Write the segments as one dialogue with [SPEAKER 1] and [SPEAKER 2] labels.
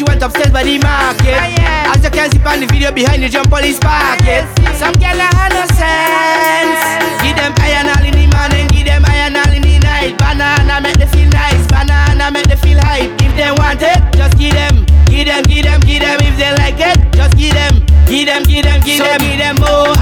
[SPEAKER 1] she went upstairs by the market. Oh, yeah. As you can see from the video behind the jump police pocket. Some girl I had no sense. Give them iron all in the morning, give them iron all in the night. Banana make them feel nice, banana make them feel hype. If they want it, just give them, give them, give them, give them. If they like it, just give them, give them, give them, give so them, give them more.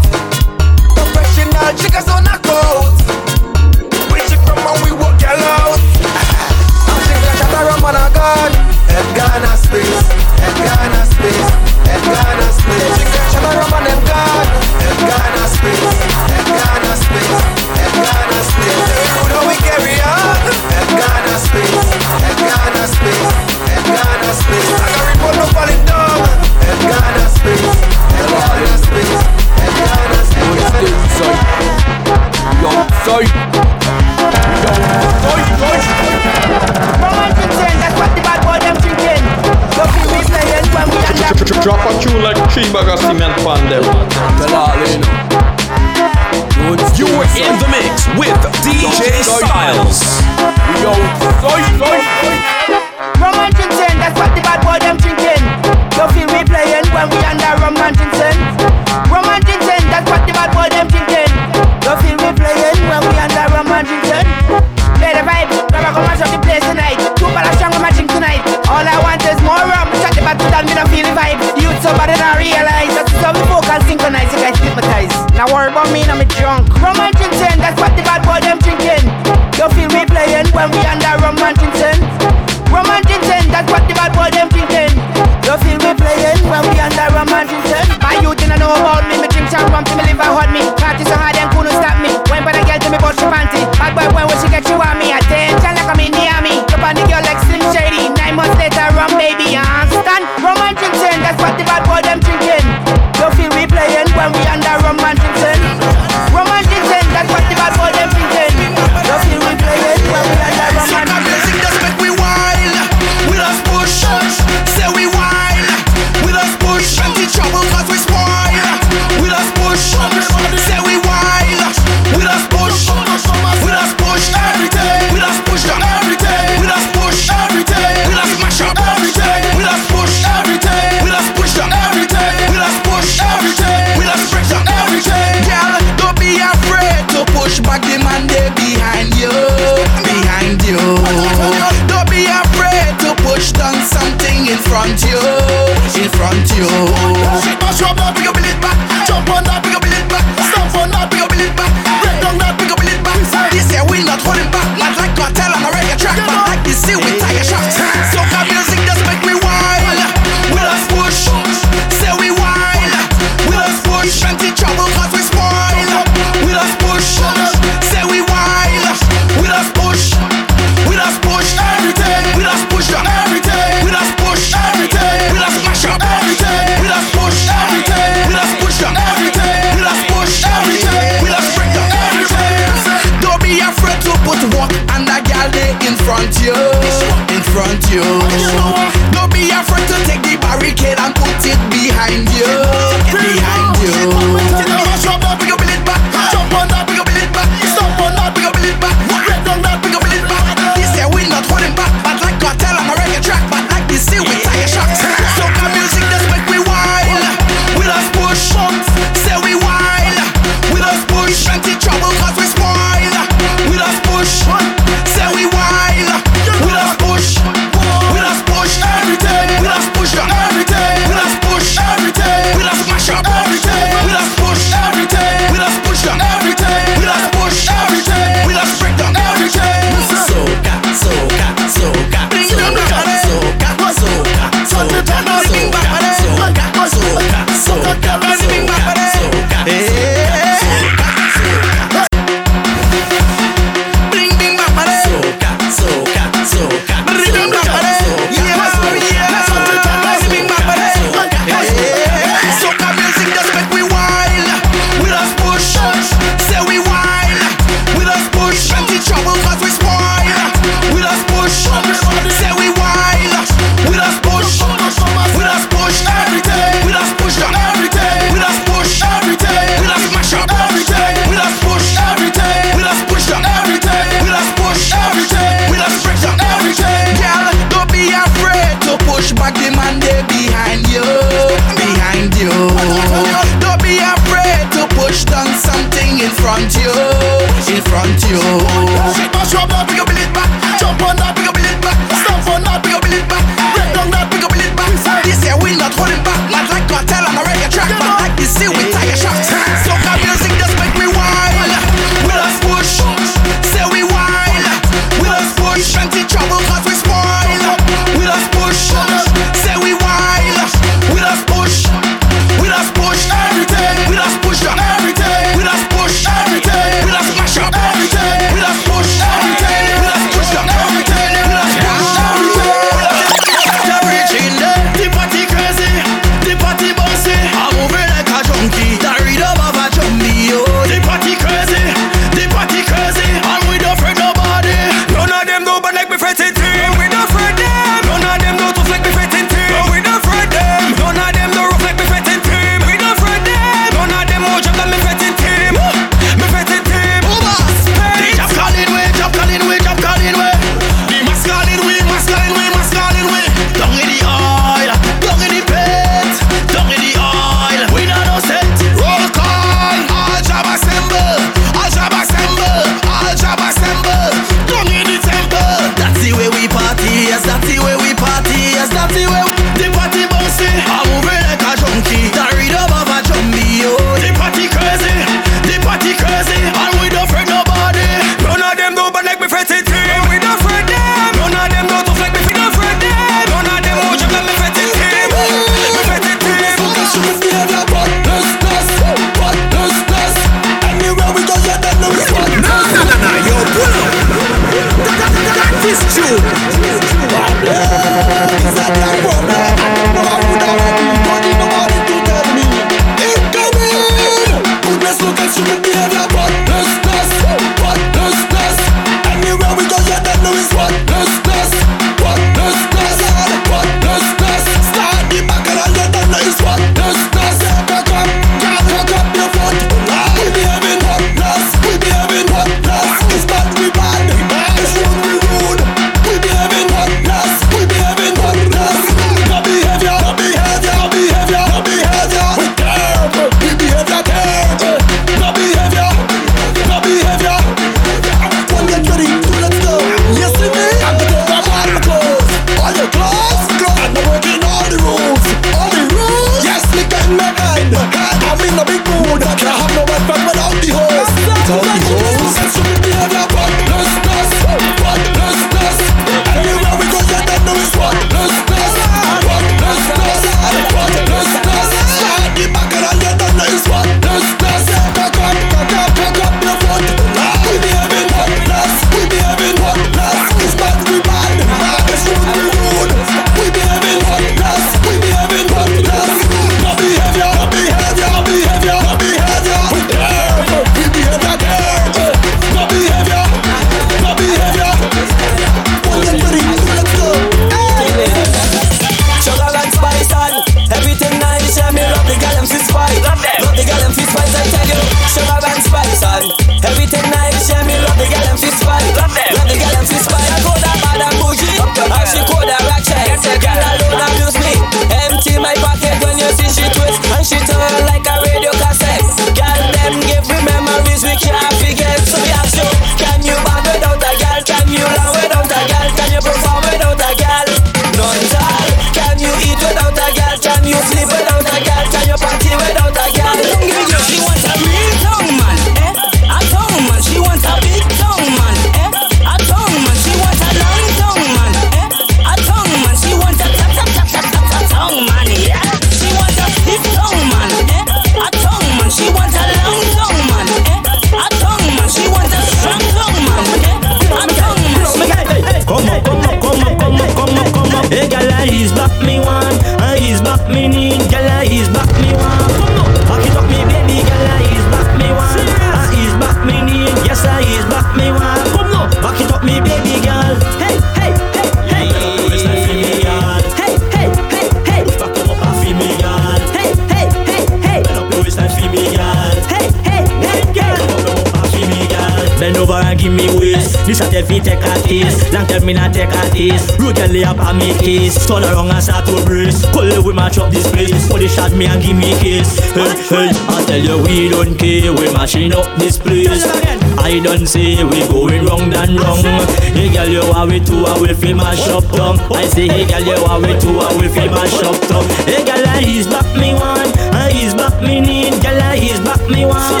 [SPEAKER 2] I
[SPEAKER 3] don't
[SPEAKER 4] say we
[SPEAKER 5] going wrong than wrong. Hey girl, you are we two, I will feel mash up tongue. I say hey girl, you are we two, I will feel mash up tongue. Hey girl, I ease back me one, I ease back me need. Girl, I ease back me one.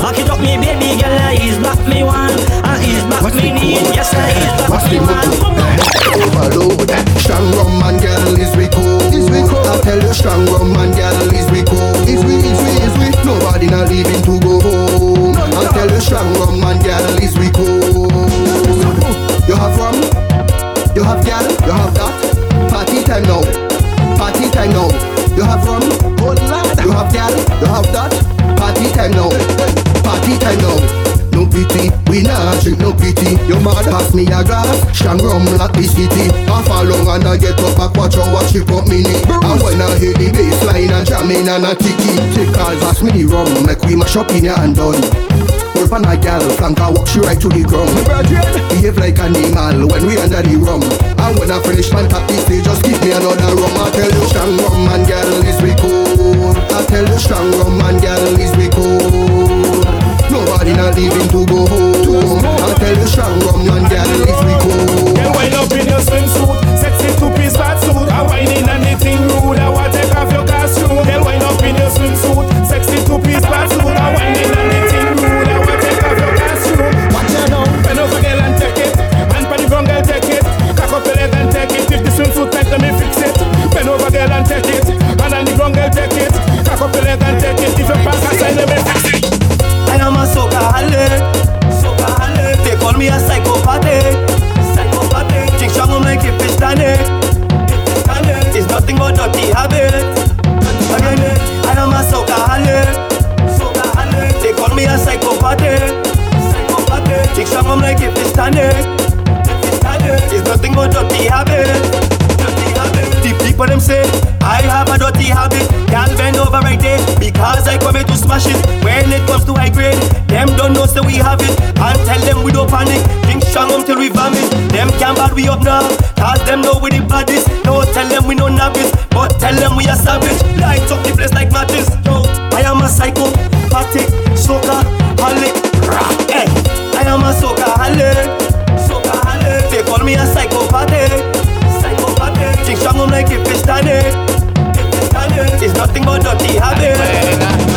[SPEAKER 5] Back it up me baby, girl, I ease back me one, I ease back me need. Yes, I ease back
[SPEAKER 6] What's
[SPEAKER 5] me
[SPEAKER 6] the
[SPEAKER 5] one.
[SPEAKER 6] Overload. Strong rum and girl is we cool. Is we cool? I tell you, strong rum and a take all pass me the rum, make we mash up in your hand done. Wolf and a gal, flank a walk she right to the ground. Behave like an animal when we under the rum. And when I finish man tap the stage, just give me another rum. I tell you, strong rum and gal is we cool. I tell you, strong rum and gal is we cool. Nobody not leaving to go home. I tell you, strong rum and gal is we cool.
[SPEAKER 7] Girl, wind up in your swimsuit, sexy two-piece fat suit. I whining and anything rude. I want in your swimsuit,
[SPEAKER 5] like if it's nothing but dirty habit. The people them say I have a dirty habit. Can't bend over right there because I come here to smash it. When it comes to high grade, them don't know so we have it. And tell them we don't panic. Drink strong until we vomit. Them can't bad we up now. Cause them know we the baddest. No tell them we no novice, but tell them we a savage. Light up the place like matches. Yo, I am a psycho, psychopathic soca holic. Hey, I am a soca holic. Soca holic. They call me a psychopathic. Psychopathic. Drink strong I'm like if it's standing. It's nothing but dirty habit.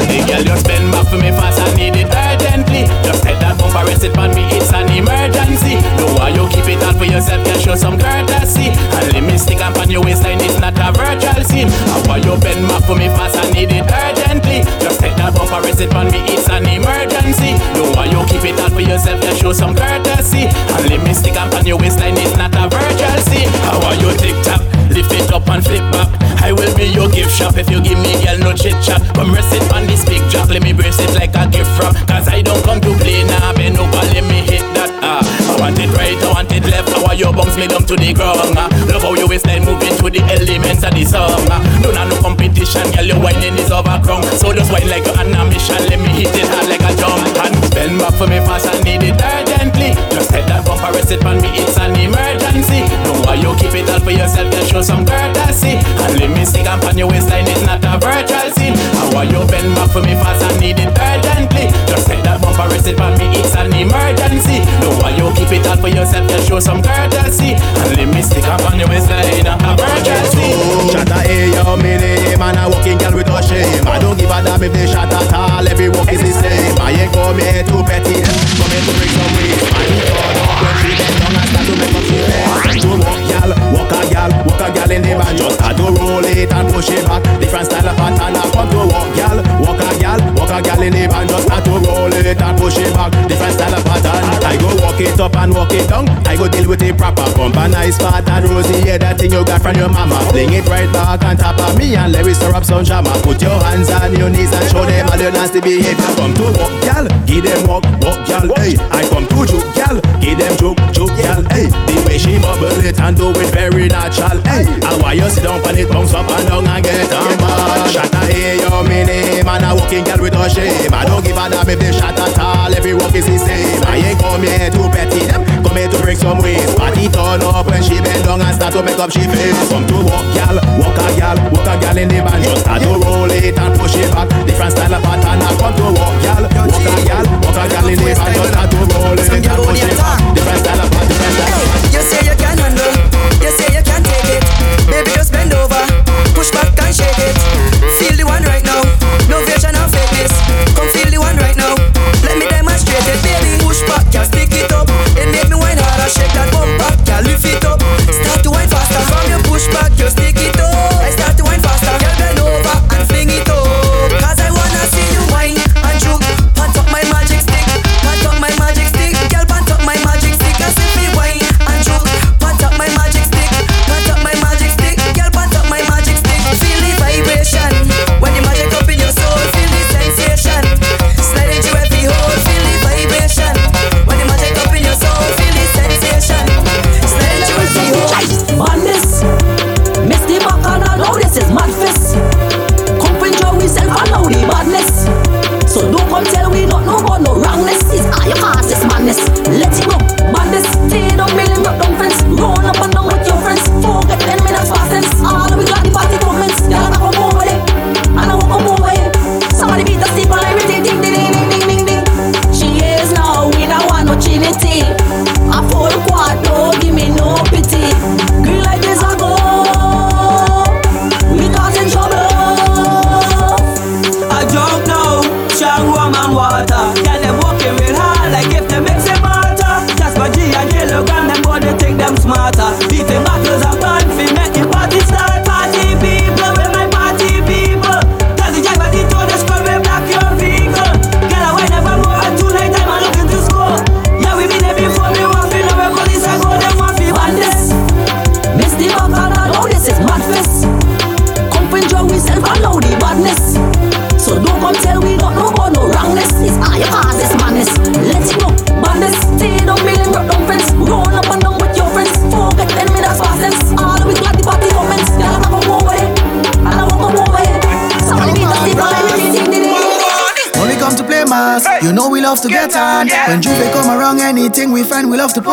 [SPEAKER 7] The girl just bend back for me fast, I need it urgently. Just take that bumper, rest it on me, it's an emergency. No why you keep it on for yourself, can show some courtesy. And let me stick up on your waistline, it's not a virtual sim. And why you bend back for me fast, I need it urgently. Just take that bumper, rest it on me, it's an emergency. No why you keep it on for yourself, can show some courtesy. And let me stick up on your waistline, it's not a virtual sim. How are you tick tock? Lift it up and flip back. I will be your gift shop if you give me girl no chit chat. Come rest it on this big jack, let me brace it like a gift wrap. Cause I don't come to play now, bend over, let me hit that. Ah, I want it right, I want it left. How are your bounce me down to the ground? Ah, love how you waistline moving to the elements of the song. Ah, don't have no competition, girl, your whining is overcome. So just whine like you're on a mission, let me hit it hard like a drum. And bend back for me fast, I need it urgently. Just hit that bumper, rest it on me, it's an emergency. No why you keep it all for yourself, just show some courtesy. And let me stick up on your waistline, it's not a virtual scene. How are you bend back for me fast, I need it urgently. Just hit it on me, it's an emergency. No why you keep it all for yourself, just show some courtesy. And let me stick up on your waistline, a emergency.
[SPEAKER 8] Shatta hey yo me name and a walking girl with no shame. I don't give a damn if they shot at all Every walk is the same. I ain't come here to petty. Come here to bring some weed. I need turn up when she bend down and start to make up bend To walk gal, walk a gal, walk a gal in the band Just start to roll it and push it back. Different style of pattern I come to walk gal, walk a gal, walk a gal in the band Just start to roll it push it back. Different style of pattern. I go walk it up and walk it down. I go deal with it proper Pump a nice fat and rosy Yeah that thing you got from your mama. Fling it right back on top of me and let me stir up some drama Put your hands on your knees and show them all your nasty behavior. Come to walk gal, give them walk, walk gal Hey, I come to juke gal, give them juke, juke gal Hey, the way she bubble it and do it very natural. Hey, and why you sit down on it, bounce up and down and get on bad Shatta hey yo me name and a walking gal with no shame. I don't give a damn if they shot all, every walk is the same I ain't come here to petty them, come
[SPEAKER 9] here to break some waist. Party turn up when she bend down and start to make up she face. Come to walk, gal, walk a gal, walk a gal in the band. Just start to roll it and push it back. Different style of pattern. Now come to walk, gal, walk a gal, walk a gal in the band. Just start to roll it and push it back.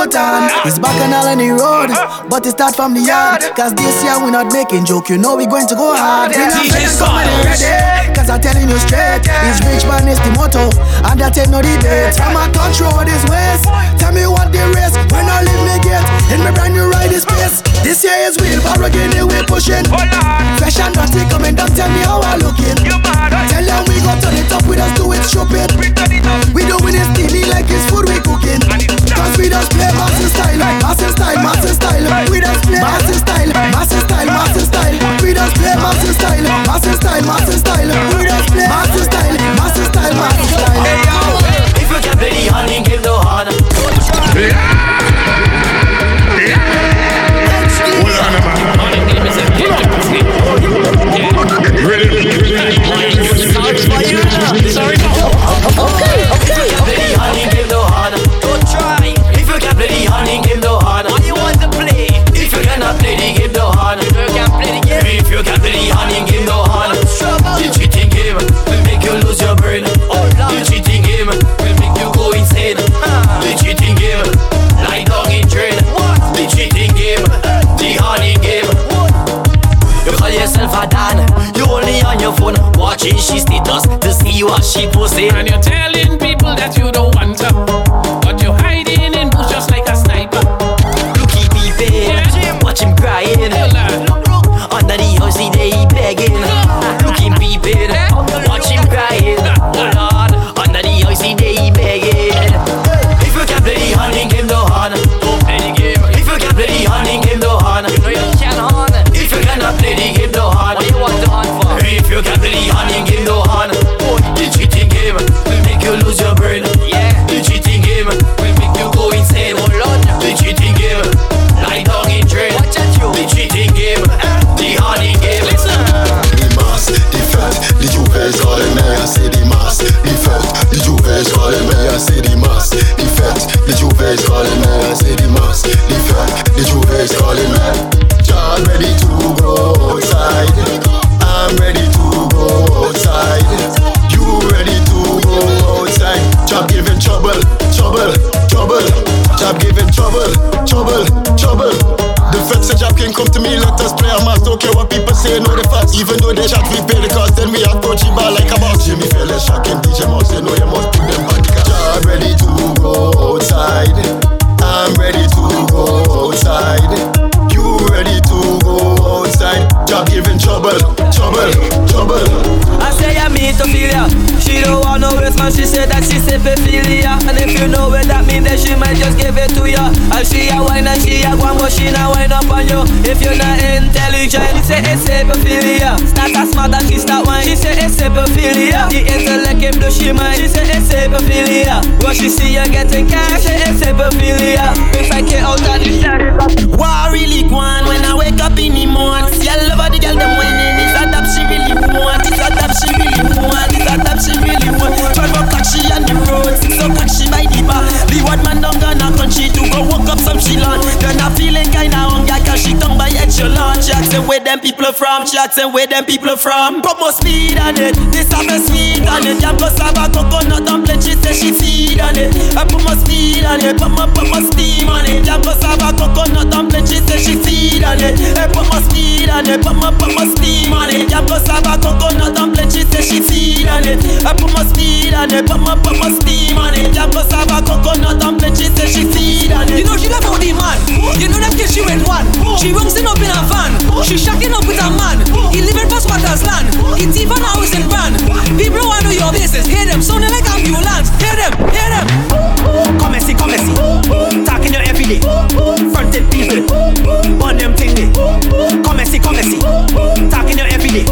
[SPEAKER 6] Put on. It's back and all on the road, but it start from the yard. Cause this year we not making joke, you know we going to go hard. We not
[SPEAKER 10] DJ
[SPEAKER 6] finna come in
[SPEAKER 10] Styles.
[SPEAKER 6] ready, Cause I'm telling you straight, it's rich man is the motto, and that ain't no debate. From a touch road is west, tell me what the race, when I leave me gate, in my brand new ride is space. This year is real, but again we pushing. Fresh and dirty coming down, tell me how I looking. Tell them we gon' turn it up with us, do it stupid. We doing it steamy like it's food we cooking. Cause we just play massive style, massive style, massive style. We just play massive style, massive style, massive style. We just play massive style, massive style, massive style. We just play massive style, massive style, massive style. Hey yo,
[SPEAKER 5] If you can play the honey, give no honor. Play the honey, give no The honey, give no honor. The cheating game will make you lose your brain. The cheating game will make you go insane. The cheating game, lie down in drain. The cheating game, the honey game. You call yourself a Dan, you only on your phone watching she status to see what she posting.
[SPEAKER 11] And you're telling people that you don't want her,
[SPEAKER 12] giving trouble, trouble, trouble.
[SPEAKER 11] The feds say Job can come to me, let us play a match. Don't care what people say, know the facts. Even though they chat, we pay the cost, then we approach the bar like a boss. Jimmy Fallon shocking DJ Mouse, you know you must put them back. Job ready to go outside. I'm ready to go outside. You ready to go outside? Job giving trouble, trouble.
[SPEAKER 9] I I ya. She don't want no waste man, she said that she sympathilia And if you know what that means, then she might just give it to ya. And she a wine and she a one, but she not wine up on you. If you're not intelligent, she say it's sympathilia Start a smart and she start wine, she say it's sympathilia The intellect if do she mind, she say it's sympathilia When she see you getting cash, she say it's sympathilia If I get out of shadow What really going when I wake up in the morning? See I love the girl them whining, it's a that she really want It's she really want, it's a that she really want. 12 o'clock she on the road, 6 o'clock she by the bar. Leeward man down gonna country to go walk up some chillon Then I feeling kinda hungry she tongue by echelon She asking where them people from, asking where them people from Put more speed on it, this have a sweet on it Yeah, plus have a coconut dumpling, she say she feed on it I put more speed on it, put more, put more steam on it Yeah, plus have a coconut dumpling, she say she feed on it I put more speed on it, put more, put more steam on it Yeah, plus have a coconut dumpling, she say she feed on it I put more speed on it, put more, put more steam on it Yeah, plus have a coconut dumpling, she say she feed on it
[SPEAKER 13] You know she left out the man. You know them kids she went one. She ringsing up in a van. She shacking up with a man. He living past Squatters land. He thief on house in brand. People want to know your business. Hear them sounding like ambulance. Hear them, hear them.
[SPEAKER 9] Come and see, come and see. Talking you every day. Fronted people. On them thing day. Come and see, come and see. Talking you every day.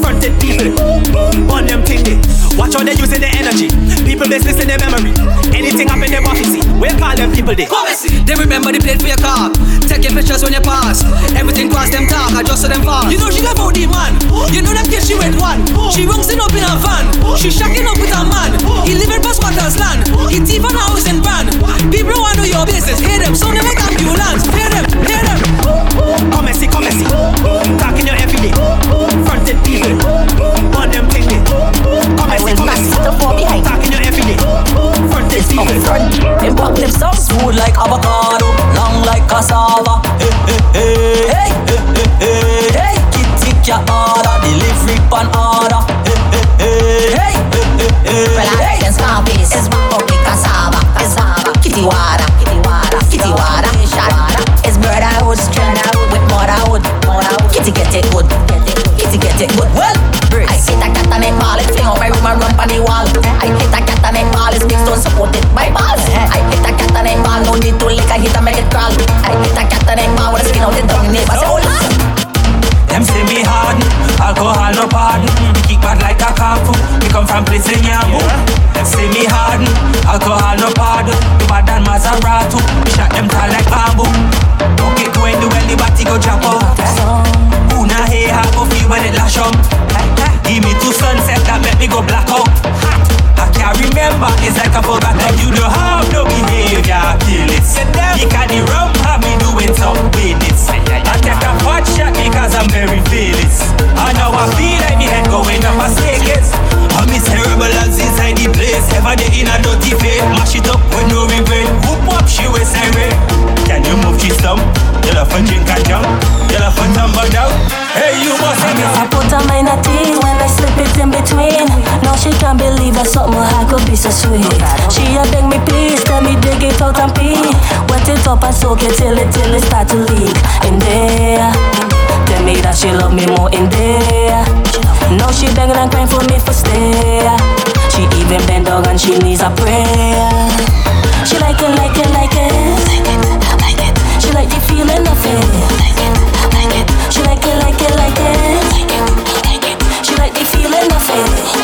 [SPEAKER 9] Fronted people. On them thing day. Watch how they using the business in their memory. Anything happen, up in their office. We call them people
[SPEAKER 13] see. They remember the plate for your car. Take your pictures when you pass. Everything cross them talk. just to them fast. You know she left out the man. You know them kids she went one. She ringsing up in a van. She shacking up with a man. He living past Squatters land. He thief on a house in brand. People want to know your business. Hear them sounding like ambulance. Hear them, hear them.
[SPEAKER 14] Smooth like avocado, long like cassava. Hey, hey, hey, hey, hey, hey, hey. Kitty cat order, delivery pan order. Hey, hey, hey, hey, hey, hey,
[SPEAKER 15] Well, I
[SPEAKER 14] hey.
[SPEAKER 15] can small piece. It's okay, cassava, cassava. Kitty water, kitty water, kitty water. Shot. It's brotherhood, with motherhood, motherhood. Kitty get it good, kitty get it good. Well,
[SPEAKER 9] from place in Yambu. Them say me harden, alcohol no pardon. We bad than Maserati. We shot them tall like bamboo. Don't get to end when the body go drop out. Who na hey how go feel when it lash up? Give me two sunset that make me go black out. I can't remember, it's like I forgot that you don't have no behavior, kill it. Because the rum have me doing some business. I a shot because I'm very fearless. And now I feel like the head going up a staircase. I'm miserable as inside the place. Ever they in a dirty face. Mash it up with no regret. Whoop up, she was siren. Can you move this thumb? You'll have to drink and jump. You'll have to tumble down. Hey, you must have
[SPEAKER 14] I put mind at ease when I slip it in between. Now she can't believe that something I could be so sweet. She a beg me please, tell me dig it out and pee. Wet it up and soak it till it till it start to leak in there. Tell me that she love me more in there. Now she begging and crying for me for stay. She even bend down and she needs a prayer. She like it, like it, like it. Like
[SPEAKER 5] it.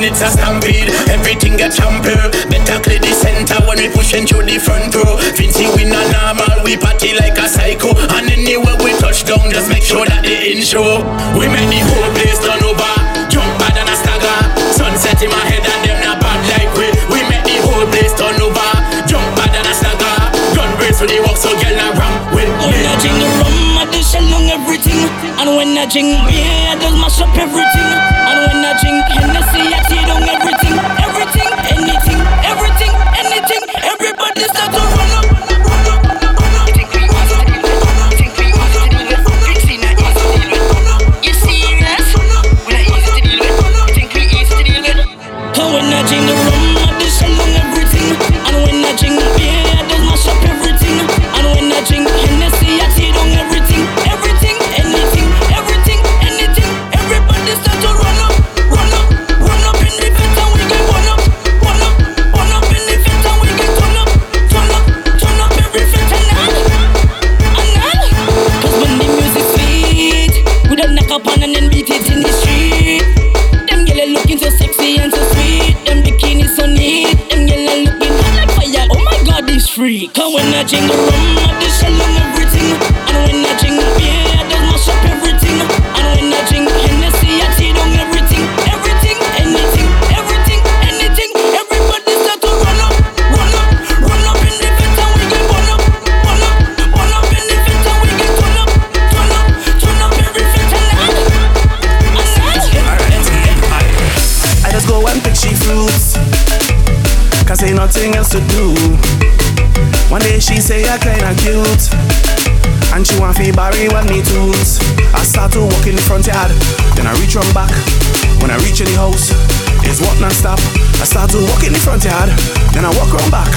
[SPEAKER 5] And
[SPEAKER 7] it's a stampede, everything get trampled. Better clear the center when we pushing through the front row. Fancy we not normal, we party like a psycho. And anywhere we touch down, just make sure that they in show. We make the whole place turn over. Jump bad and a stagger. Sunset in my head and them not bad like we. We make the whole place turn over. Jump bad and a stagger. Gun race for the walk so girl a ram with
[SPEAKER 16] me. When I drink the rum, I shell on everything. And when I drink beer, I just mash up everything. I on everything. And when I beer, I just mash up everything. And when I Hennessy, I everything. Everything, anything, everything, anything. Everybody start to run up, run up, run up in the and we get run up, run up, run up in the and we get turn up, turn up, turn up.
[SPEAKER 17] I just go and pick she. Cause ain't nothing else to do. One she say I kinda cute. And she want me Barry when me tools. I start to walk in the front yard. Then I reach round back. When I reach in the house, it's walk non stop. I start to walk in the front yard. Then I walk round back.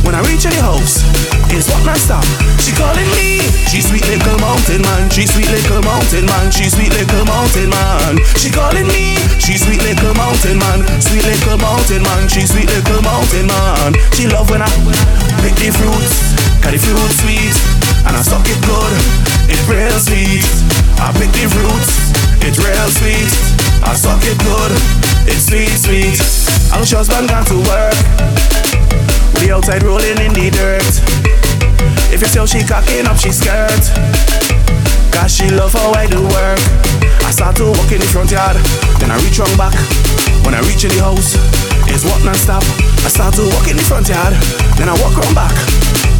[SPEAKER 17] When I reach in the house, it's walk non stop. She calling me. She sweet little mountain man. She sweet little mountain man. She sweet little mountain man. She calling me. She sweet little mountain man. Sweet little mountain man. She sweet little mountain man. She love when I pick the fruits. Cause the fruit sweet. And I suck it good. It's real sweet. I pick the fruits. It's real sweet. I suck it good. It's sweet, sweet. I'm husband gone to work. We outside rolling in the dirt. If you tell she cocking up she skirt. Cause she love how I do work. I start to walk in the front yard. Then I reach round back. When I reach in the house, it's walk non-stop. I start to walk in the front yard. Then I walk round back.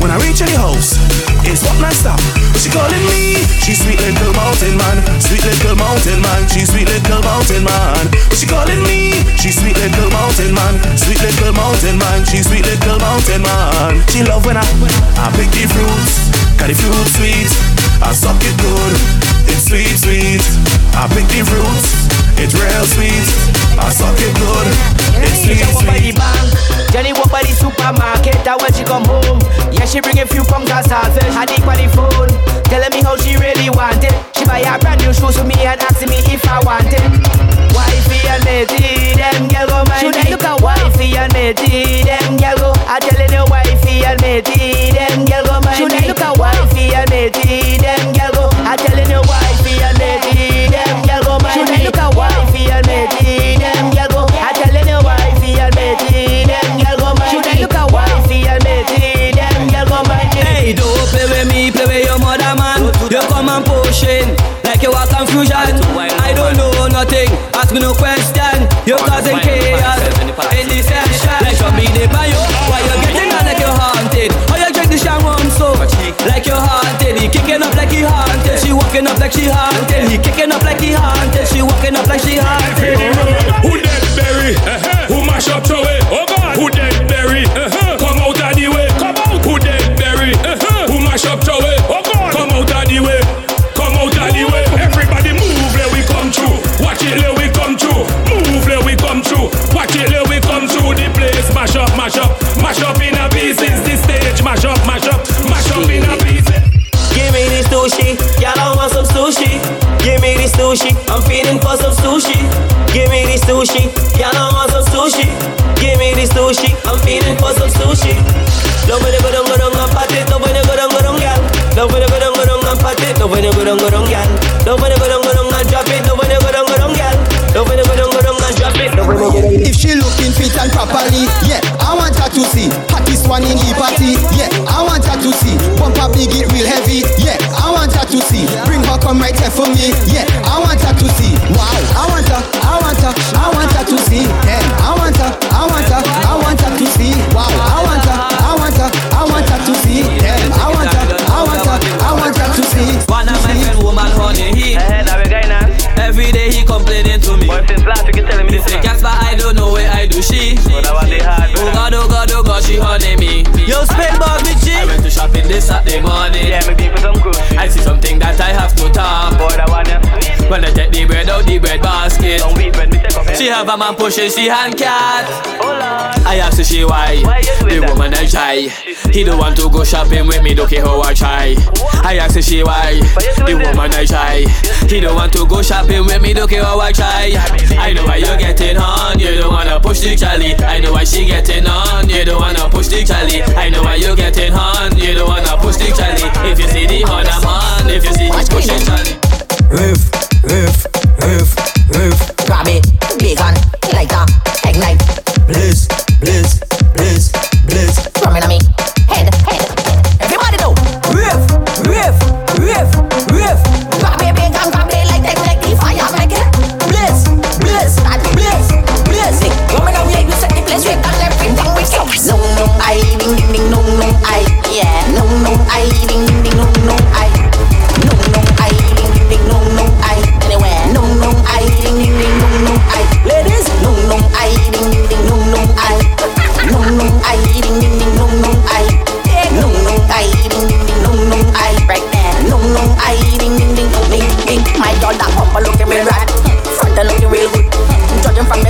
[SPEAKER 17] When I reach the house, it's walk non-stop. She calling me. She sweet little mountain man. Sweet little mountain man. She sweet little mountain man. She calling me. She sweet little mountain man. Sweet little mountain man. She sweet little mountain man. She love when I I pick the fruits. Cause the fruit sweet. I suck it good. It's sweet, sweet. I pick the fruits. It's real sweet. I suck it good. It's sweet, sweet.
[SPEAKER 1] Jenny walk by the supermarket and when she come home. Yeah, she bring a few pounds of salvage I deep on the phone. Telling me how she really want it. She buy a brand new shoes for me and asking me if I want it. Wifey and matey, them girl go mind me look at Wifey and matey, them girl go. I telling you wifey and matey, them girl go mind me look at Wifey and matey, them girl go Them go. I you them go. Should I look at them go don't play with me, play with your mother man. You come and like you
[SPEAKER 18] confusion. I don't know nothing. Ask me no questions. You causing chaos in bio, why you on like you're haunted? You so? Like you're haunted. He up like he haunted. She up like she haunted. He kicking up like he haunted.
[SPEAKER 5] Sushi, y'all I want some sushi. Give me the sushi, I'm feeding for some sushi. Give me the sushi, y'all I want some sushi. Give me the sushi, I'm feeding for some sushi. Love when you go down, go down and pat it. Love when you go down, go down, girl. Love when you go down, go down and pat it. Love when you go down, go down, girl. Love when you go down, go down and drop it. Love when you go down, go down, girl. Love when you go down, go down and drop it.
[SPEAKER 3] If she looking fit and properly, yeah, I want to see. Hottest one in the party, yeah, I want her to see. Bumper big it real heavy, yeah, I want her to see. Bring her come right here for me, yeah, I want her to see. Wow, I want her, I want her, I want her to see. Yeah, I want her, I want her, I want her to see. Wow, I want her, I want her, I want her to see. Yeah, I want her, I want her, I want her to see.
[SPEAKER 18] One of my friend woman honey complaining to me He say Casper I don't know where I do she? Oh God oh God oh God she honey me. Yo spend bug me cheap I went to shopping this Saturday morning. Yeah me for some good. I see something that I have to talk. Boy that one yeah When I take the bread out the bread basket. She have a man pushing she hand cat. I ask her she why? The woman I shy He don't want to go shopping with me don't care how I try. I ask her she why? The woman I shy He don't want to go shopping with me don't care how I try. I know why you're getting on You don't wanna push the Charlie I know why she getting on You don't wanna push the Charlie I know why you're getting on You don't wanna push the Charlie If you see the horn I'm on. If you see me pushing Charlie
[SPEAKER 3] Riff, riff, riff, riff.
[SPEAKER 15] Grab it, bacon, lighter, ignite.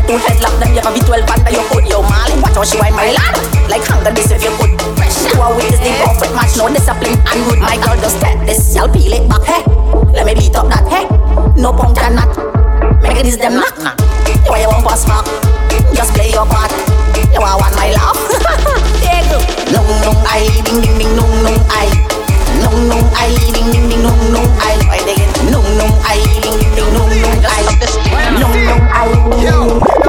[SPEAKER 15] Two headlock, them you have a V12 under your hood. Yo, Molly, watch how she wind my lad. Like hunger, this if you could. To a wit is the perfect match, no discipline and good. My girl, just take this, y'all peel it back. Hey, let me beat up that. Hey, no punk and not. Make it is them knock. Why you won't pass back? Just play your part. You want my? There you go. No, no, I, ding, ding, ding, no, no, I. No, no, I, ding, ding, ding, no, no, I. Dig it. No, no, I, ding, ding, ding, no, no, I. No, no, I.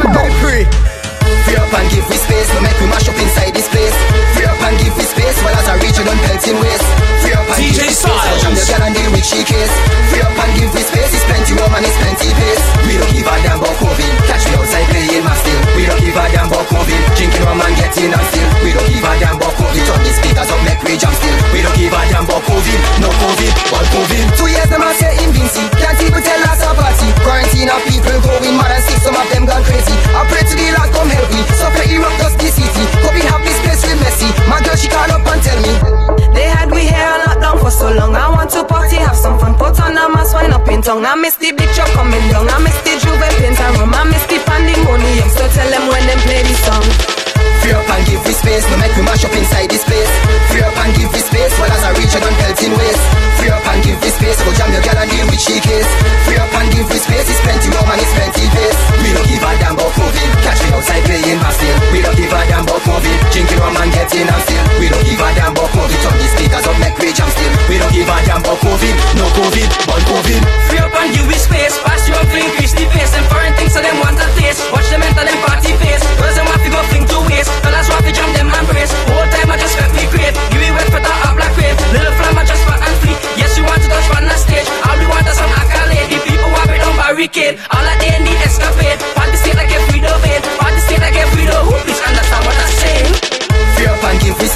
[SPEAKER 2] getting I'm still. We don't give a damn about COVID. Turn these speakers up, make we jump still. We don't give a damn about COVID. No COVID, but COVID. Free up and give me space. Pass you a fling, the face. And foreign things so them want a taste. Watch them enter them party face. Girls them want to go fling to waste. Fellas want to jam them and
[SPEAKER 19] brace. Whole time I just felt me great. Give me went for the up black wave. Little flam I just fat and flee Yes you want to touch on the stage. All we want is some accolade. The people want me on barricade.
[SPEAKER 2] All I need is escapade.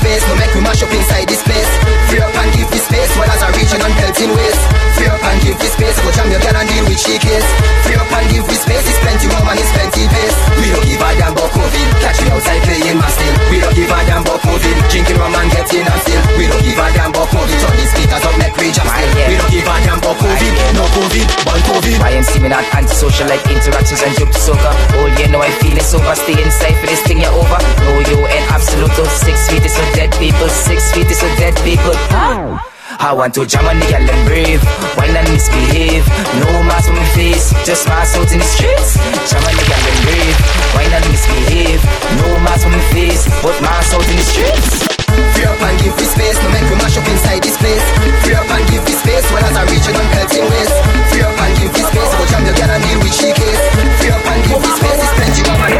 [SPEAKER 2] face No make we mash up inside this place. Free up and give this space. While as I reach and unhealthy ways. Free up and give this space. Go jam your girl and deal with she case. Free up and give this space. It's plenty room and it's plenty place We don't give a damn about COVID. Catch me outside playing my still We don't give a damn about COVID. Drinking rum and getting I'm still We don't give a damn about COVID. Turn these speakers up outrage us We don't give a damn about COVID, no COVID, but COVID.
[SPEAKER 19] YMC seeing not
[SPEAKER 20] antisocial like interactions and joke to soccer Oh yeah, no I feel it's over, stay inside for this thing you're over. No you ain't absolute, six feet is for dead people, six feet is for dead people. Huh? I want to jam on the girl and brave Why not misbehave. No mask on my face Just mask out in the streets. Jam on the girl and brave Why not misbehave. No mask on my face But mask out in the streets.
[SPEAKER 21] Free up and give me space, no make we mash up inside this place. Free up and give me space, well as I reach it on pelting waste. Free up and give me space, go jam the gal and deal with she case. Free up and give me space, it's plenty of money.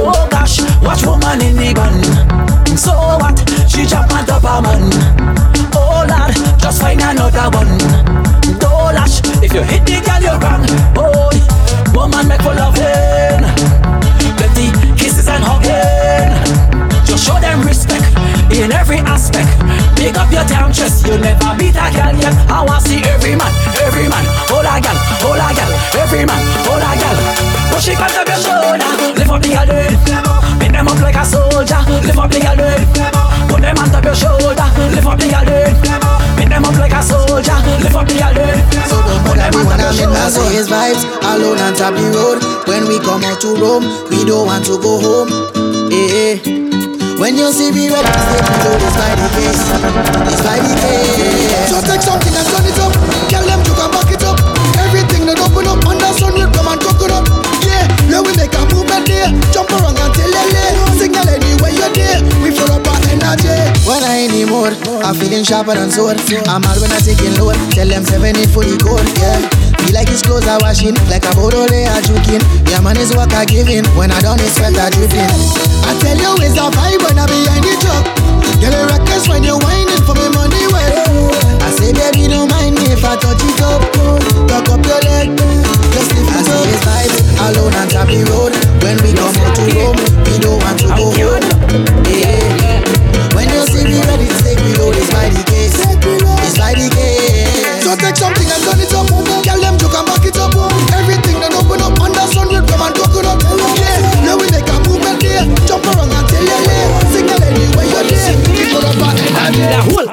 [SPEAKER 9] Oh gosh, watch woman in the gun. So what? She jump on top of man. Oh lord, just find another one. Don't lash, if you hit the girl you run. Oh, woman make for loving. Plenty kisses and hugging. Just show them respect in every aspect. Pick up your damn chest, you never beat a girl yet. I wanna see every man, every man, hold a girl, hold a girl, every man, hold a girl. Push it up your shoulder, lift up the girl, make them up like a soldier, lift up the girl, put them on top your shoulder, lift up the girl, make them up like a soldier, lift up the girl.
[SPEAKER 6] So put everyone I'm in I say his vibes alone on top the road. When we come out to Rome, we don't want to go home. Eh, eh. When you see me below this by the case. This by the case.
[SPEAKER 11] So take something and turn it up. Tell them you can back it up. Everything that open up under sun, you come and cook it up. Yeah, now we make a movement there. Jump around and tell Lele. Signal anywhere you're there. We full up our energy.
[SPEAKER 6] When I in the mood, I'm feeling sharper than sword. I'm mad when I taking load. Tell them seven eight for the code. Yeah. Feel like his clothes are washing, like a bottle they are drinking. Yeah, man is what I giving. When I done it, sweat are dripping.
[SPEAKER 11] I tell you it's a vibe when I behind the truck. Get a ruckus when you're whining for me money well.
[SPEAKER 6] I say, baby, don't mind me if I touch it up. Tuck up your leg, just lift it up. His vibes alone on the road. When we come out to Rome, we don't want to go home. Yeah. When you see me ready to take me load, it's by the case. It's by the case.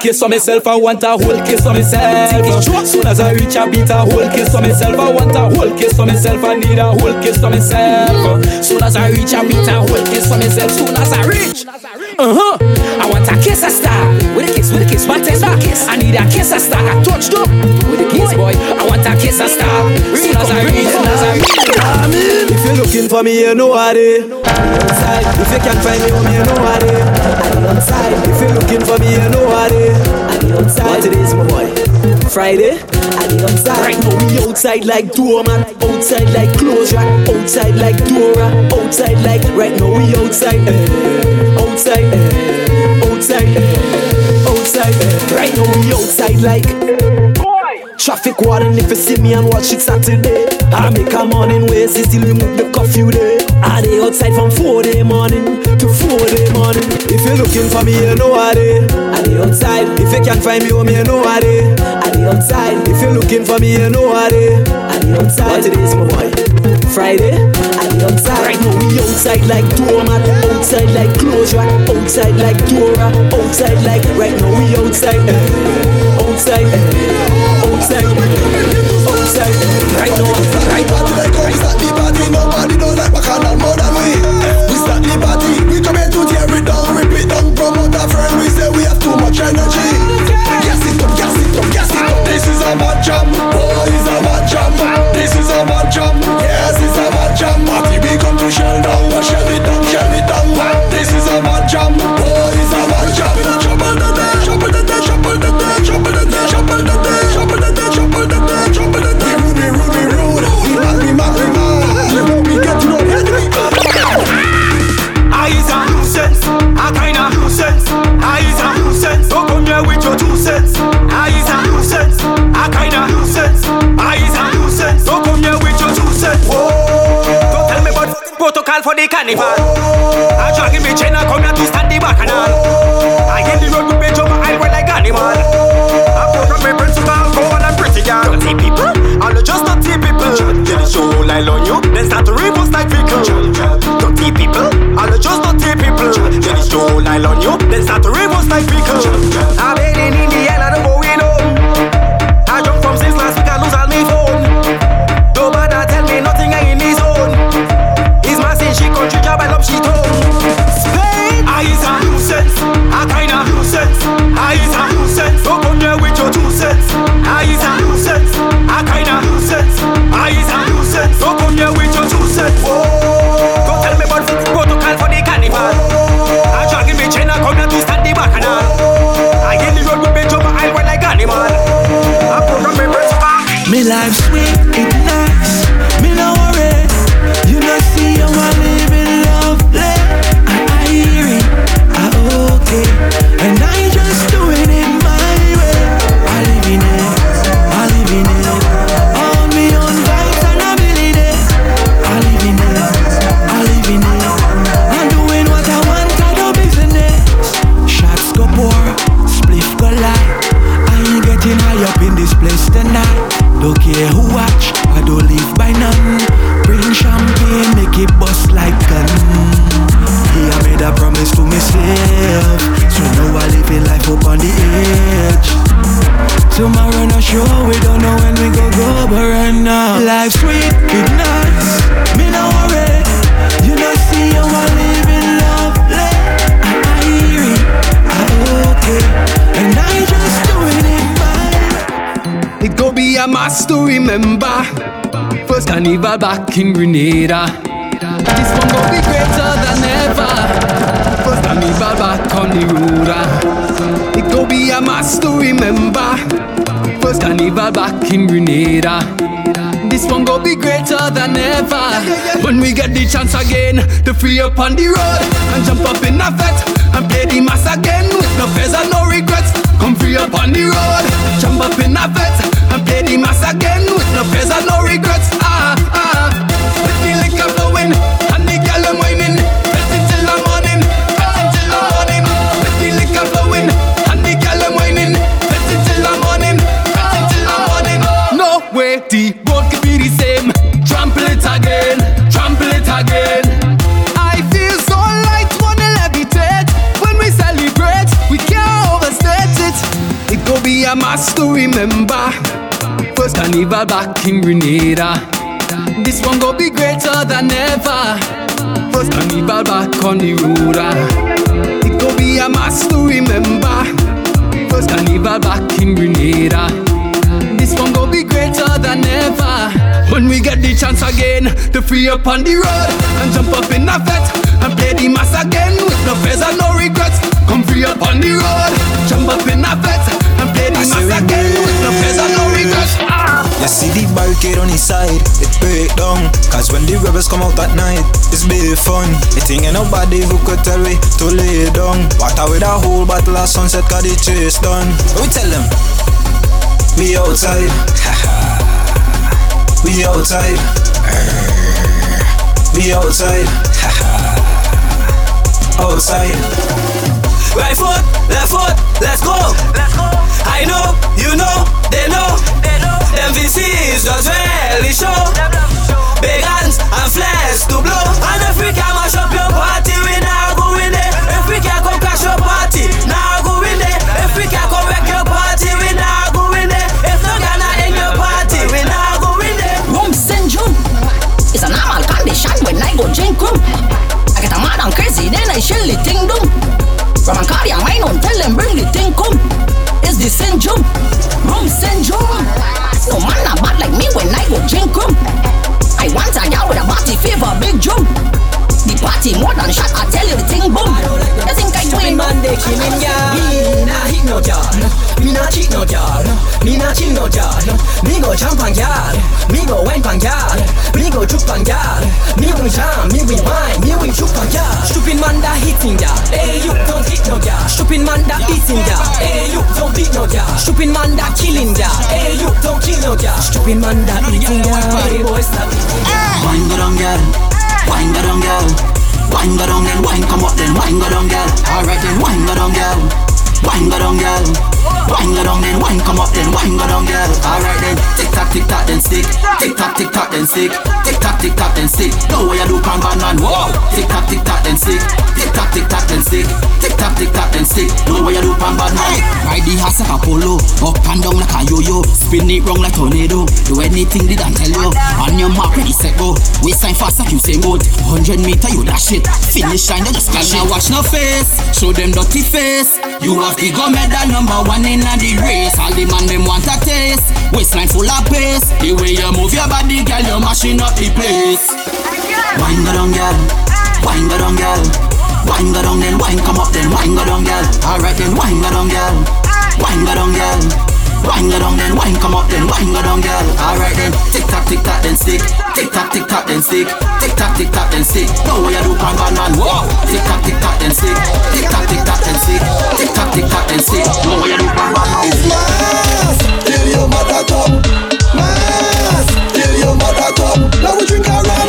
[SPEAKER 11] Energy.
[SPEAKER 22] need a whole case myself, I want a whole case of myself. Soon as I reach a beat, a whole case of myself, I want a whole case of myself, I need a whole case of myself. Soon as I reach a beat, a whole case of myself, soon as I reach. Uh huh. I want a kiss a star. With a kiss, with a kiss, what is back kiss? I need a kiss a star. I touched up with a kiss, boy. I want a kiss a star. Soon as I reach, soon as I reach.
[SPEAKER 23] If you're looking for me, you know what it outside. If you can't find me, you know what it is. I be outside. If you're looking for me, you know what it is. I be outside. What it is, my boy? Friday, I be outside. Right now we outside like doorman, outside like clothes rack, outside like Dora, outside like. Right now we outside, eh, outside, eh, outside, outside. Right now we outside like. Traffic warning if you see me and watch it Saturday. I make a morning ways, still remove the curfew day. I dey outside from 4 day morning to 4 day morning. If you're looking for me, you know it is. I dey outside. If you can't find me home, you know it is. I dey outside. If you're looking for me, you know it is. I dey outside. What it is, my boy? Friday, I dey outside. Right now we outside like doormat, outside like rack, outside like Dora, outside like. Right now we outside, eh, outside, eh, outside, outside. Right now, right now.
[SPEAKER 11] We start the party, nobody don't like bacchanal more than we. We start
[SPEAKER 13] back in Grenada. This one go be greater than ever. First time carnival back on the road. It go be a must to remember. First carnival back in Grenada. This one go be greater than ever. When we get the chance again to free up on the road and jump up in a vet and play the mass again with no fears and no regrets. Come free up on the road, jump up in a vet and play the mass again with no fears and no regrets. Must to remember. First carnival back in Grenada. This one go be greater than ever. First carnival back on the road. It go be a must to remember. First carnival back in Grenada. This one go be greater than ever. When we get the chance again to free up on the road and jump up in a vet and play the mass again with no fears and no regrets. Come free up on the road, jump up in a vet play the mass again with no and no regrets.
[SPEAKER 24] You see the barricade on his side, it break down. Cause when the rebels come out at night, it's be fun. It ain't ain't nobody who could tell we to lay down. Water with a whole bottle of sunset, cause the chase done. We tell them, we outside. we outside. We outside. outside.
[SPEAKER 18] Right foot, left foot, let's go. Let's go. I know, you know, they know. Them VCs just really show. Big hands and flares to blow. And if we can mash up your party, we now go in there. If we can come crash your party, now go in there. If we can come wreck your party, we now go in there. If no Ghana in your party, we now go in there.
[SPEAKER 15] Rum syndrome is a normal condition when I go drink rum. I get a mad and crazy, then I shell the thing down. From a car, I mine on tell them bring the thing come. It's the syndrome, rum syndrome. No man not bad like me when I go drink rum. I want a girl with a body fever, big drum. The party more than shot, I tell you the thing boom. You think I twin?
[SPEAKER 9] man, they killing ya. Me nah hit no jar, me nah cheat no jar, me nah chill no jar. Me go jump on yard, me go wine on yard, me go juke on yard. Me we jam, me we wine, me we juke on yard. Stupid man that hitting ya, hey you don't hit no jar. Stupid man that beating ya, hey you don't beat no jar. Stupid man that killing ya, hey you don't kill no jar. Stupid man that eating ya, hey boy stop.
[SPEAKER 21] Wine go down, girl. Wine go down, girl. Wine go down, then wine come up, then wine go down, girl. Alright, then wine go down, girl. Wine go down, girl. Wine go down, then wine come up, then wine go down, girl. Alright then, tick tock, tick tock, then stick. Tick tock, tick tock, then stick. Tick tock, tick tock, then stick. Know what you do, pan bad man. Whoa. Tick tock, tick tock, then stick. Tick tock, tick tock, then stick. Tick tock, tick tock, then stick. Know what you do, pan bad man.
[SPEAKER 25] Ride the horse like a polo, up and down like a yo-yo, spin it round like tornado. Do anything did I tell you? On your mark, ready set go. We sign fast like you say mode. Hundred meter, you dash it. Finish line, you just splash Now watch no face, show them dirty face. You have the gold medal number one in the race. All the man them want a taste. Waistline full of pace. The way you move your body, girl, you're mashing up the place.
[SPEAKER 21] Wine go down, girl. Wine go down, girl. Wine go down, then wine come up, then wine go down, girl. Alright, then wine go down, girl. Wine go down, girl. Wine go down, then wine come up, then wine go down, girl. Alright then, tick tock, tick tock, then stick. Tick tock, tick tock, then stick. Tick tock, tick tock, then stick. Know what you do, pan bad man. Whoa. Tick tock, tick tock, then stick. Tick tock, tick tock, then stick. Tick tock, tick tock, then stick. Know what you do, pan bad man.
[SPEAKER 11] Till your mother come Mass Till your mother come Now we drink a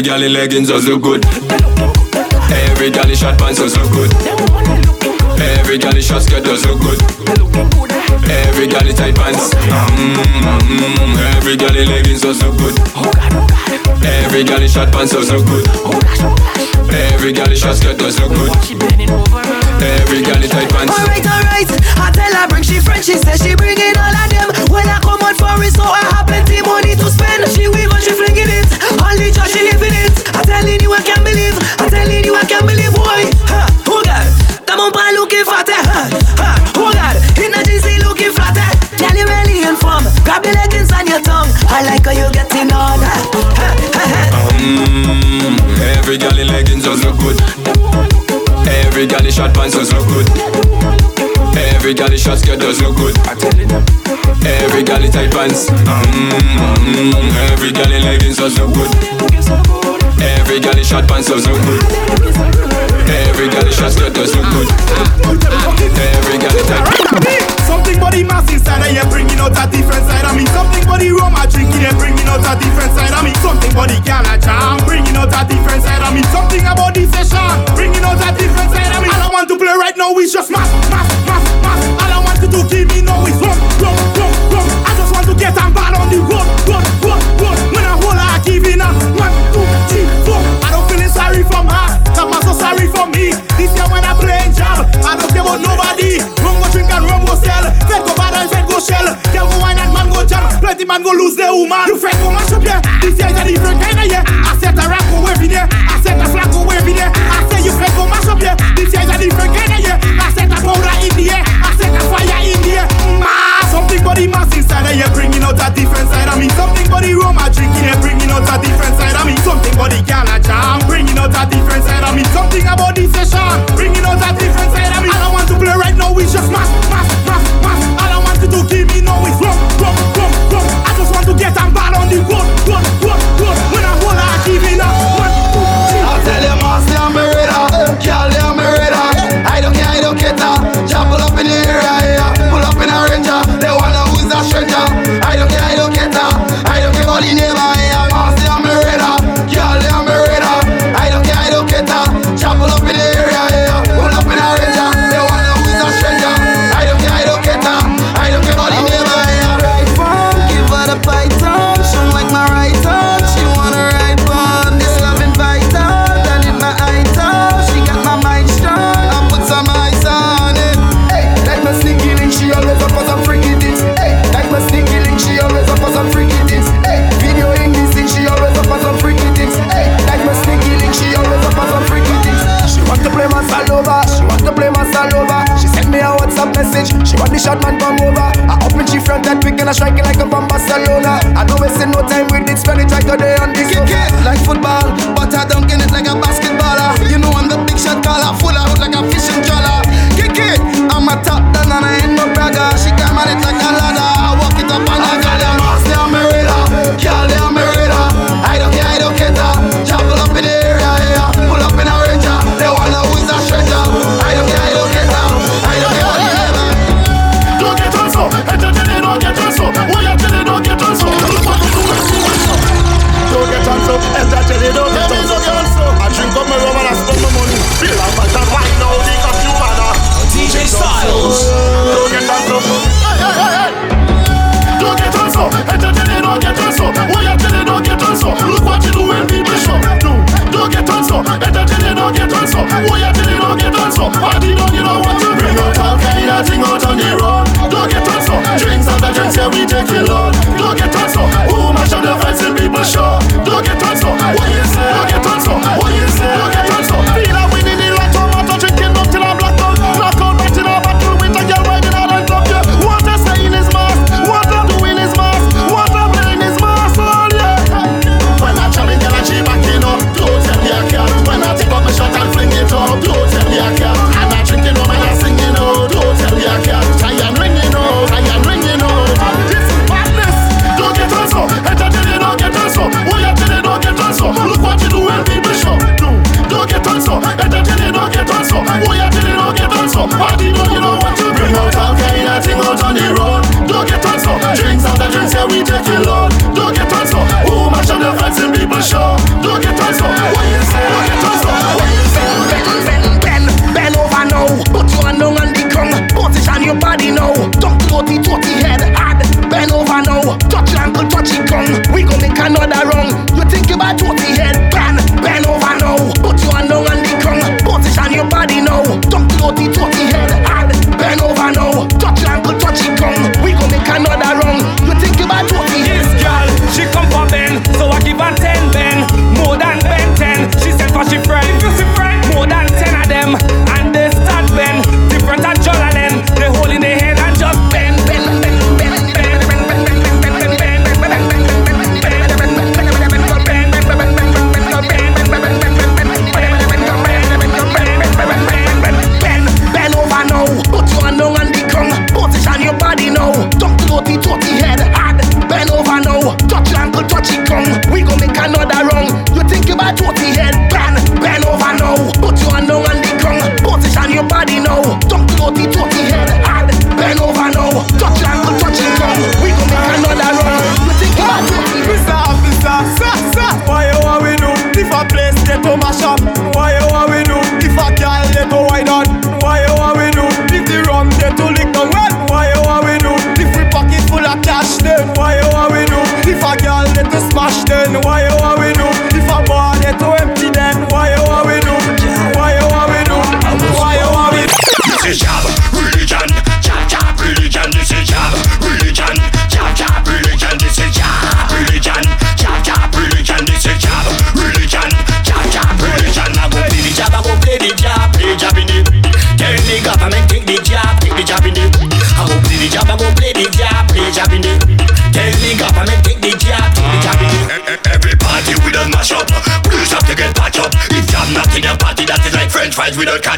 [SPEAKER 26] Every gal in leggings does look good. Every gal in short pants does look good. Every gal in short skirt does look good. Every gal in tight pants. Mm-hmm. Every gal in leggings does look good. Every gal in short pants does look good. Every gal in short skirt does look good. Every gal in tight pants.
[SPEAKER 9] Alright, alright. I tell her bring she friends. She says she bringing all of them. When I come out for it, so I have plenty money to spend. She weave and she flinging it. All the joy she living it. I telling you I can't believe. I telling you I can't believe. Boy, huh? Oh God, that mon pas looking fat. Huh? Huh? Oh God, in the GC looking flat. Tell you really inform. Grab your leggings and your tongue. I like how you getting on.
[SPEAKER 26] Mm, every gal in leggings does look good. Every gal in short pants does look good. Every gal in short skirt does look good. Every gal in tight pants. Mm, every gal in leggings does look good. Every gal in short pants does look good. Every gal in short skirt does look good. Every gal in tight
[SPEAKER 4] Something body mass inside of you bringing out a different side of me. Something body rum a drinking and bringing out a different side of me. Something body can a jam bringing out a different side of me. Something about this session bringing out a different side of me. All I want to play right now is just mass, mass, mass, mass. All I want to do give me now is rum, rum, rum, rum. I just want to get and bad on the road, road, road, road. When I hold I give in one, two, three, four. I don't feeling sorry for her, on so sorry for me. This year when I I don't care about nobody Rum go drink and rum go sell Fed go bad and fed go shell Girl go wine and man go jam Plenty man go lose their woman. You fed go mash up yeah This year is a different kind of year. I set a rap go wave in there I set a flag go wave in there I say you fed go mash up yeah This year is a different kind of year. I set a powder in the air. I Something body mass inside of you bringing out a different side of me. Something body rum a drinking and bringing out a different side of me. Something body can a jam bringing out a different side of me. Something about this session bringing out a different side of me. All I want to play right now is just mash, mash, mash, mash. All I want to do give me now is rum, rum, rum, rum. I just want to get and bad on the road, road, road,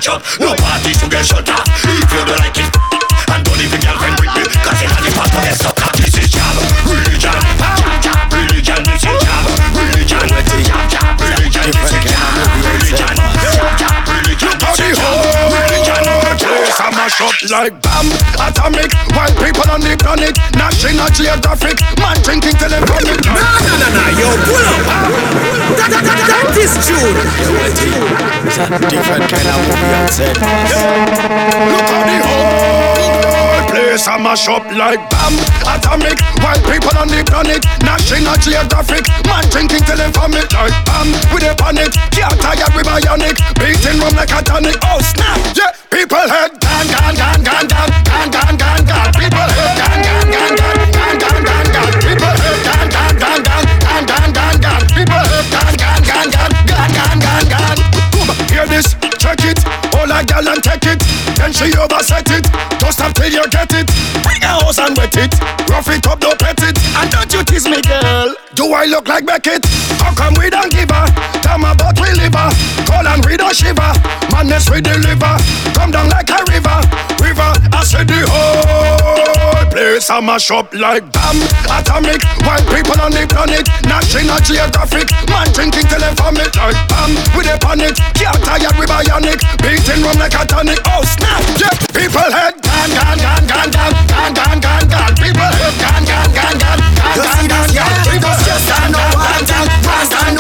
[SPEAKER 4] catch. No like bam, atomic. White people on the planet, National Geographic, man drinking vomit. No, no, no, no, yo, pull up. That, that, that, that is true.
[SPEAKER 27] It's a different kind of movie outside.
[SPEAKER 4] Look at the whole place I mash up like bam, atomic. White people on the planet, National Geographic, man drinking vomit like bam. With a panic, can't tire with bionic, beating rum like a tonic. Oh snap, yeah. People head gone, gone, gone, gone, gone, gone, gone, gone, gone. People head gone, gone, gone, gone, gone, gone, gone, gone. People head gone, gone, gone, gone, gone, gone, gone, gone. People head gone, gone, gone, gone, gone, gone, gone, gone. Boom, hear this, check it, hold a gal and take it. Then she overset it, just till you get it. Bring a hose and wet it, rough it up, don't pet it, and don't you tease me, girl. Do I look like Beckett? How come we don't give her? My butt we live her. Call and we don't shiver. Madness we deliver. Come down like a river, river. I said the whole place I mash up like bam, atomic. White people on the planet, National Geographic. Man drinking till they vomit like bam. With a panic, can't tired with bionic. Beating rum like a tonic. Oh snap, yeah. People head gone, gone, gone, gone, gone, gone, gone, gone, gone. People head gone, gone, gone, gone, gone, gone, gone, gone. People just stand no one thing, one stand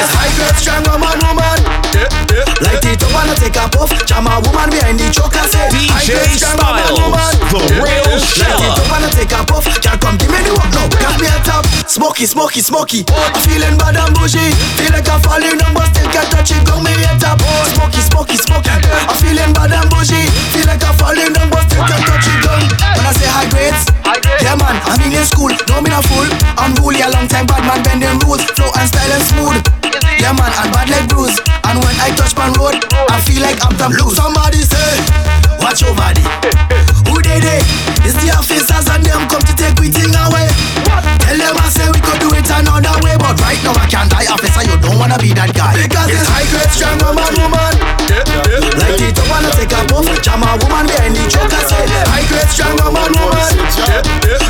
[SPEAKER 4] Yes, high class, strong woman, woman. Yeah. Light it up and take a puff. Jam a woman behind the truck and say, high grade, strong woman, woman.
[SPEAKER 28] the real
[SPEAKER 4] Light it up and take a puff. Girl, come give me the work now. Got me a top. Smoky, smoky, smoky. I'm feeling bad and bougie. Feel like I'm falling down, but still can't touch it. Got me a top. Smoky, smoky, smoky. I'm feeling bad and bougie. Feel like I'm falling down, but still can't touch it. Gun. When I say high grades, yeah man, I'm in school. No me not fool. Unruly a long time, bad man bending rules. Flow and style and smooth. Yeah man, and bad like bruise. And when I touch pan road, I feel like I'm Tom Cruise. Somebody say, watch your body. Who they they? It's the officers and them come to take we thing away. Tell them I say we could do it another way, but right now I can't die officer. You don't wanna be that guy because it's high grade strong woman, woman. Light it up and I take a puff. Jam a woman behind the and say, high grade strong woman, woman.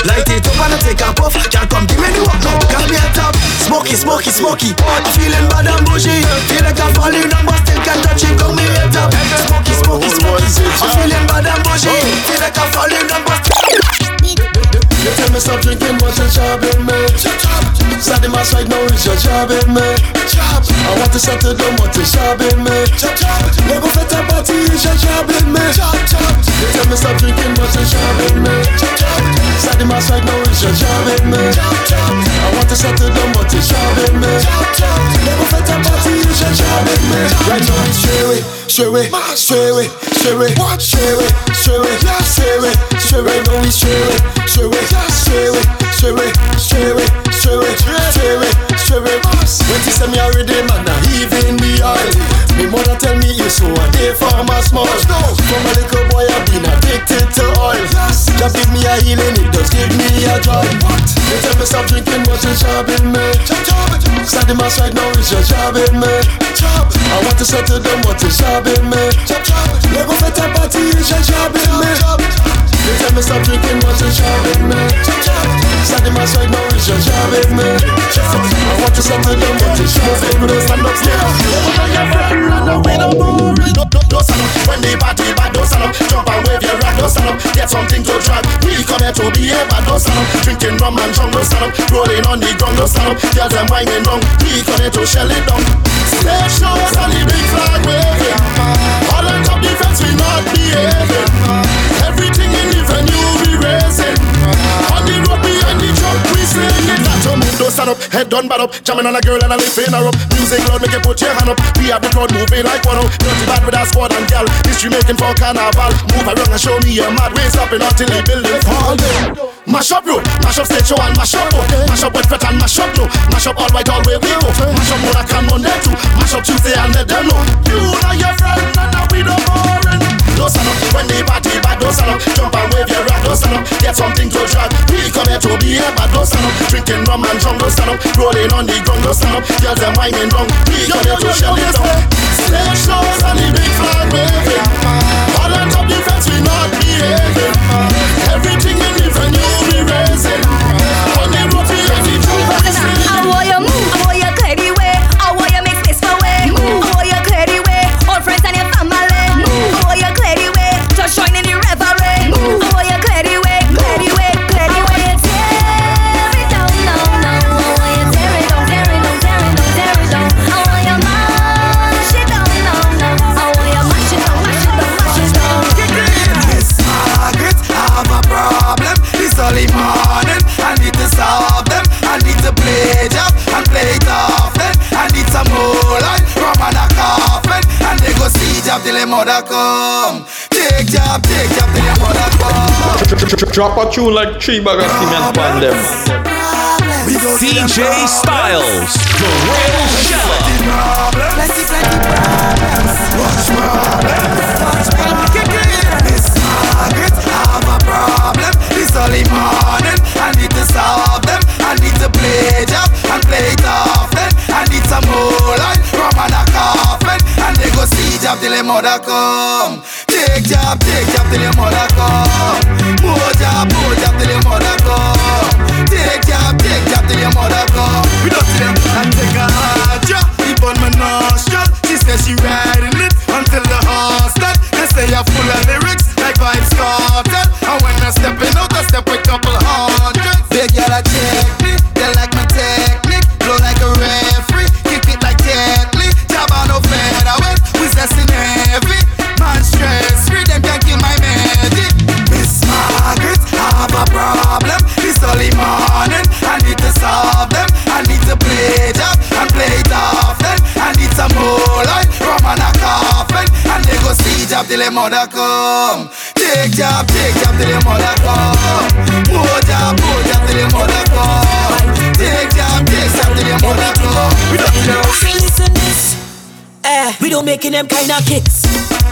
[SPEAKER 4] Light it up and I take a puff. Can't come give me the work now. Got me a top. Smoky, smoky, smoky. I'm feeling bad and bougie. Feel like I'm falling down, but still can't touch it. Got me a top. Smoky, smoky, smoky. I'm feeling bad and bougie. Feel like I'm falling down, but
[SPEAKER 11] You tell me stop drinking, but you're jobbing me. Sat in my side, now it's your jobbing me. I want to settle down, but you're jobbing me. Never fit a party, it's your jobbing me. You tell me stop drinking, but you're jobbing me. Sat in my side, now it's your jobbing me. I want to settle down, but you're jobbing me. Never fit a party, Right now straight away, straight away, straight away, straight away, straight away, straight straight away, straight away. Now we straight away, straight away, straight away, straight away, straight away, straight away, straight away, straight away. When she send me already, man, I even the oil. Me mother tell me you so a day for my small. From a little boy, I've been addicted to oil. Just give me a healing, it does give me a joy. They tell me stop drinking, but you're jobbing Sad the mass right now is just jobbing me. I want to settle to them what is jobbing me. Lego feta party is just jobbing me. They tell me stop drinking, but it's jobbing me. Starting my side now, it's your jobbing me. I want to settle down, but jobbing me. Stand up, stand up.
[SPEAKER 4] No, no stand up When the party bad, don't stand up. Jump and wave your rag, don't stand up. Get something to drag. We come here to be a bad, don't stand up. Drinking rum and drunk, don't stand up. Rolling on the ground, don't stand up. Girls them whining wrong. We come here to shell it down Head done, bad up. Jamming on a girl and a lifting her up Music loud, make you put your hand up. We have the crowd moving like one out Dirty bad with our squad and gal. History making for carnival. Move around and show me your mad Up and until the building. Fall Mash up road, mash up stage show and mash up road Mash up wet fret and mash up no Mash up all right all way we go. Mash up more that can on there too. Mash up Tuesday and let them know. You and your friend and now we no boring Don't stand up when the party bad Don't stand up, jump and wave your rag Don't stand up, get something to drag We come here to be a bad
[SPEAKER 29] go stand up. Drinking rum and drum, go stand up. Rolling on the ground, go stand up. Girls them whining wrong. We come here to shell it down. Stage shows and the big flag waving. All on top the fence, we not behaving.
[SPEAKER 6] Go job till the mother come. Take job, take job till the mother come.
[SPEAKER 28] Drop a tune like three bag of cement on them.
[SPEAKER 30] DJ Styles, the real Shella.
[SPEAKER 6] Plenty, plenty problems. Watch problems. Watch problems. Miss Margaret, have a problem. It's early morning. I need to solve them. I need to play job and play it often. I need some more tap till i morgon kom Tick tap, tick tap till i mother come. More tap, more tap till i mother come. Take tap, take tap till i mother come. We don't see them and take a hard drop Keep on my nostril She says she riding it until the horse that They say I'm full of lyrics like Vybz Kartel And when I stepping out I step with couple hundred Big girl, I check. Till the mother come. Take job, take job till the mother come. More job, more job till the mother come. Take job, take job till the mother come. We don't know.
[SPEAKER 9] Listen this. Eh, we don't making them kind of kicks.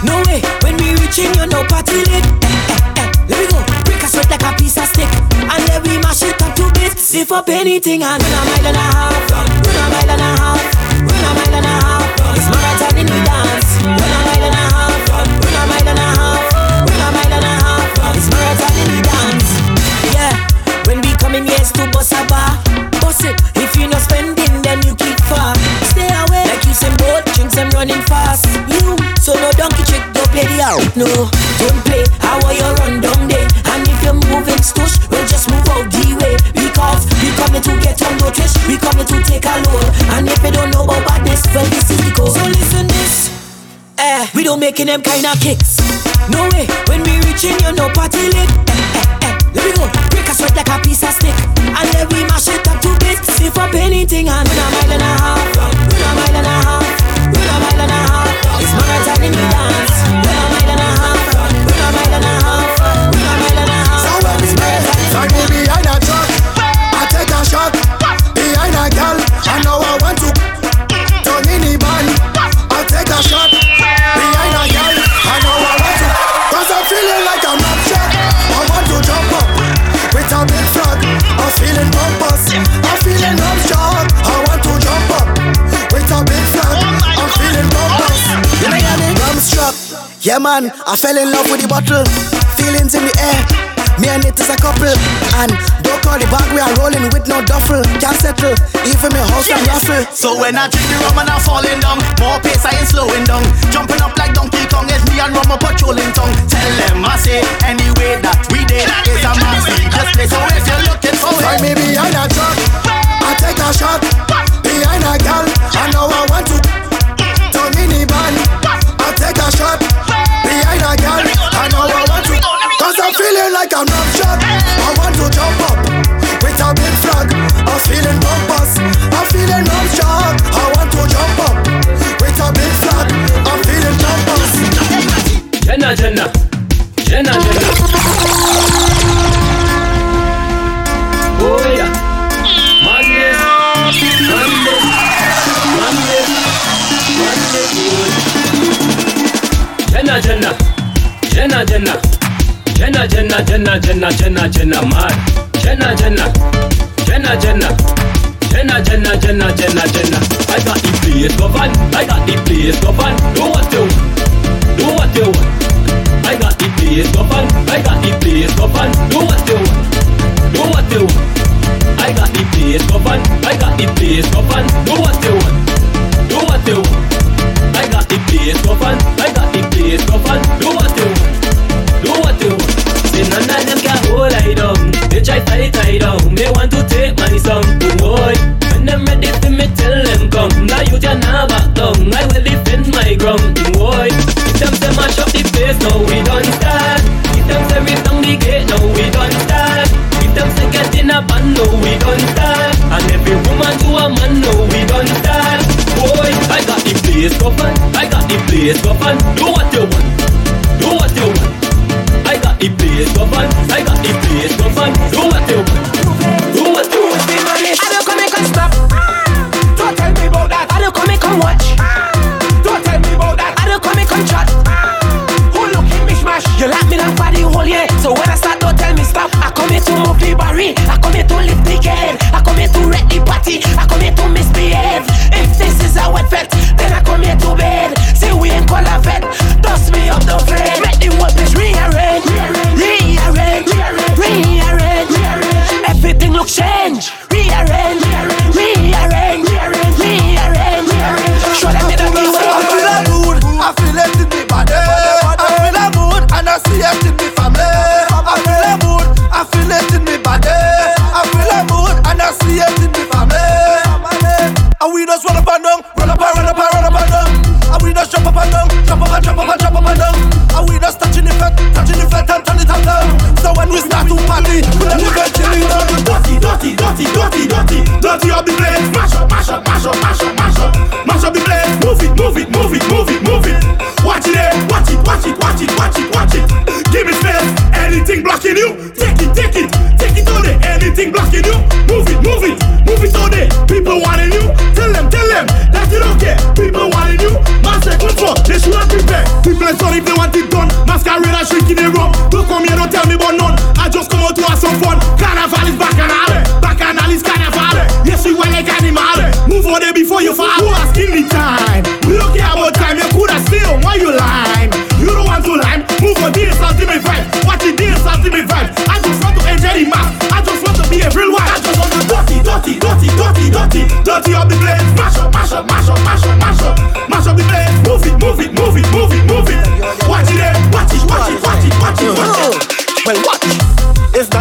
[SPEAKER 9] No way, when we reaching, you know party lit. Eh, eh, eh, let me go. Break a sweat like a piece of stick. And then we mash it up to bits. Sip up anything and run a mile and a half. Run a mile and a half. Run a mile and a half. It's marathon in the dance. Run a mile and a half. In, yes, to bust a bar. Bust it. If you're not spending, then you keep far. Stay away. Like you say, boat drinks, I'm running fast. You, so no donkey trick, don't play the out. No, don't play. How are you run down there? And if you're moving stush, well, just move out the way. Because we coming to get on notice. We coming to take a load. And if you don't know about badness, well, this is the code. So listen this. Eh, we don't making them kind of kicks. No way, when we reaching, you no party lit. Eh, eh, eh. Let me go, a sweat like a piece of stick. And then we mash it up to bits. Sip up anything and run a mile and a half. Run a mile and a half. Run a mile and a half. It's marathon in the dance.
[SPEAKER 6] Yeah man, I fell in love with the bottle. Feelings in the air. Me and it is a couple. And don't call the bag we are rolling with no duffel. Can't settle, even me house and raffle.
[SPEAKER 3] So when I drink the rum and I'm falling down More pace I ain't slowing down. Jumping up like Donkey Kong It's me and rum a patrolling tongue Tell them I say Anyway that we did is a mass Just play so if you're looking for it.
[SPEAKER 6] Find me behind a truck. I take a shot. Behind a gal. I know I want to. Turn minivan I take a shot ಜನ ಜನ ಜನ ಜನ ಓಯ ಮಾನ್ಯ ಮಾನ್ಯ ಮಾನ್ಯ ಜನ ಜನ ಜನ ಜನ ಜನ ಜನ ಜನ ಜನ ಜನ ಜನ ಮಾರ್ ಜನ ಜನ ಜನ ಜನ ಜನ ಜನ ಜನ ಜನ ಜನ I
[SPEAKER 22] got the place governed, I got the place governed. No days. Up and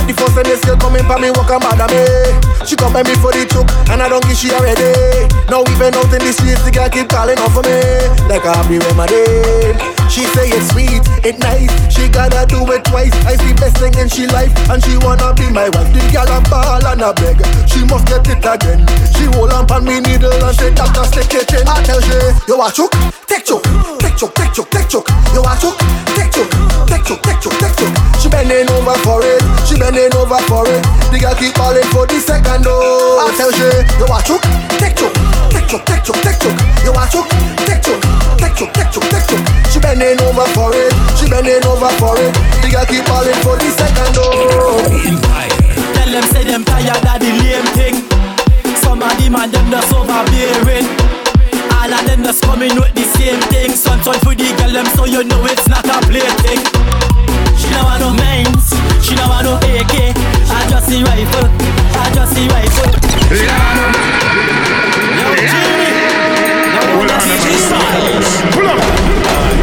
[SPEAKER 22] The
[SPEAKER 6] first time they still coming for me walk and bother me. She come by me for the truck, and I don't give she already. Now even out in the streets the girl keep calling out for me. Like I'm with my day. She say it's sweet, it nice. She gotta do it twice. I see best thing in she life, and she wanna be my wife. The gal a ball and a beg. She must get it again. She hold on pon me needle and say doctor stick it in. I tell she, you a choke, take choke, take choke, take choke, take choke. You a choke, take choke, take choke, take choke, take choke. She bending over for it, she bending over for it. The gal keep calling for the second dose. I tell she, you a choke, take choke, take choke, take choke, take choke. You a choke, take choke, take choke, take choke, take choke. She bending bending over for it. She bending over for it. The girl keep calling for the second oh.
[SPEAKER 31] Tell them say them tired of the lame thing. Some of them and them just overbearing. All of them just coming with the same thing. Son turn for the girl them so you know it's not a plaything. She don't want no mains, she don't want no AK. I just see rifle, I just see rifle. She don't want no. Yo, Jimmy.
[SPEAKER 32] Pull up.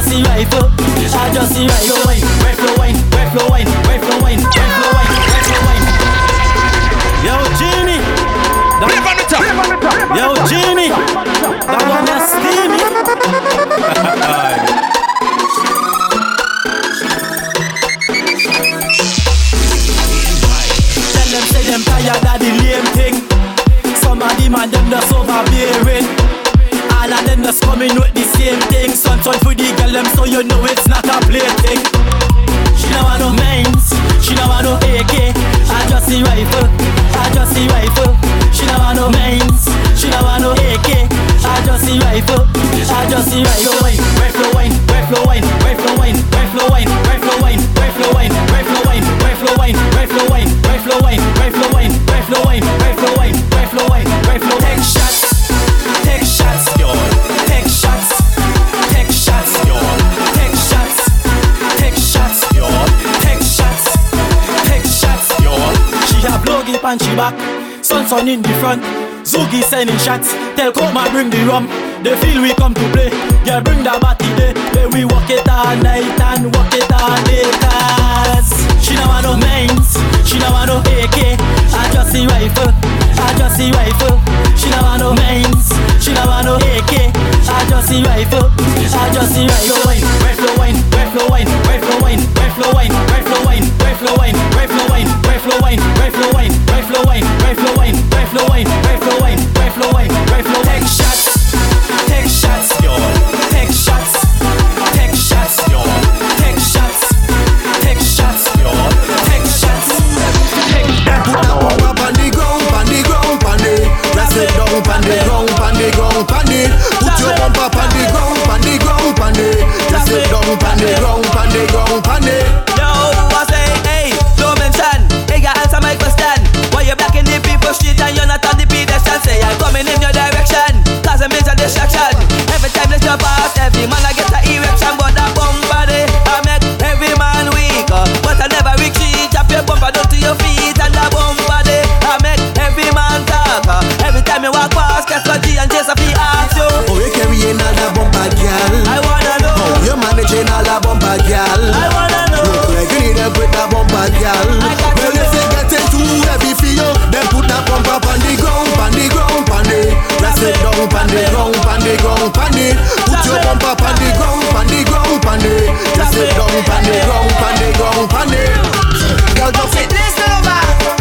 [SPEAKER 31] just see right flow. I just see right flow. Wet flow wine, wet flow wine, wet flow wine, wet flow wine, wet flow wine. Yo, Genie. Live on the top. Yo, Jimmy, That one is steamy. Tell them say them tired of the lame thing. Some of them and them just overbearing. All of them just coming with the same thing. Jenna, Jenna, Jenna, mad. Jenna, Jenna, you know it's not a plaything. She don't want no mains, she don't want no AK. I just see rifle, I just see rifle. She don't want no mains, she don't want no AK. I just see rifle, I just see rifle. Wine, rifle wine, rifle wine, rifle wine, rifle wine, rifle wine, rifle wine, rifle wine, rifle wine, rifle wine, rifle wine, rifle wine, rifle wine, rifle wine, rifle wine, rifle. wine, rifle wine, Take shots, take shots. Take shots, She a bloggy pan she back, sun sun in the front. Zoogie sending shots, tell Koma bring the rum. They feel we come to play, girl bring the body day. Then we walk it all night and walk it all day. Don't want no mains, she don't want no AK. I just see rifle, I just see rifle. She don't want no mains, she don't want no AK. I just see rifle, I just see rifle. Rifle wine, rifle wine, rifle wine, rifle wine, rifle wine, rifle wine, rifle wine, rifle wine, rifle wine, rifle wine, rifle wine, rifle wine, rifle wine, rifle wine, rifle wine. Take shots, take shots, yo.
[SPEAKER 6] It down, on the ground, the ground, the Put your bumper on the ground, on the ground, on the Press it down, on the ground, on the ground, the
[SPEAKER 18] Yo, I say, hey, don't mention. Hey, girl, answer my question. Why you blocking the people street and you're not on the pedestrian? Say I'm coming in your direction, cause I'm into distraction. Every time they jump past, every man I get a erection, but that bumper they, I make every man weak. But I never retreat. Drop your bumper down to your feet and that bumper back pass, catch my G and just a.
[SPEAKER 6] Oh, you all the girl.
[SPEAKER 18] I wanna know.
[SPEAKER 6] Oh, you managing all the bumper, girl.
[SPEAKER 18] I wanna know.
[SPEAKER 6] Look like you need girl. Well, you say heavy then put that bumper on the ground, on the ground, on the. It down, on the ground, on the ground, on the. Put your bumper on the ground, on the ground, on the. It down, on the ground, on the ground, on the.
[SPEAKER 1] Girl, don't fit this over.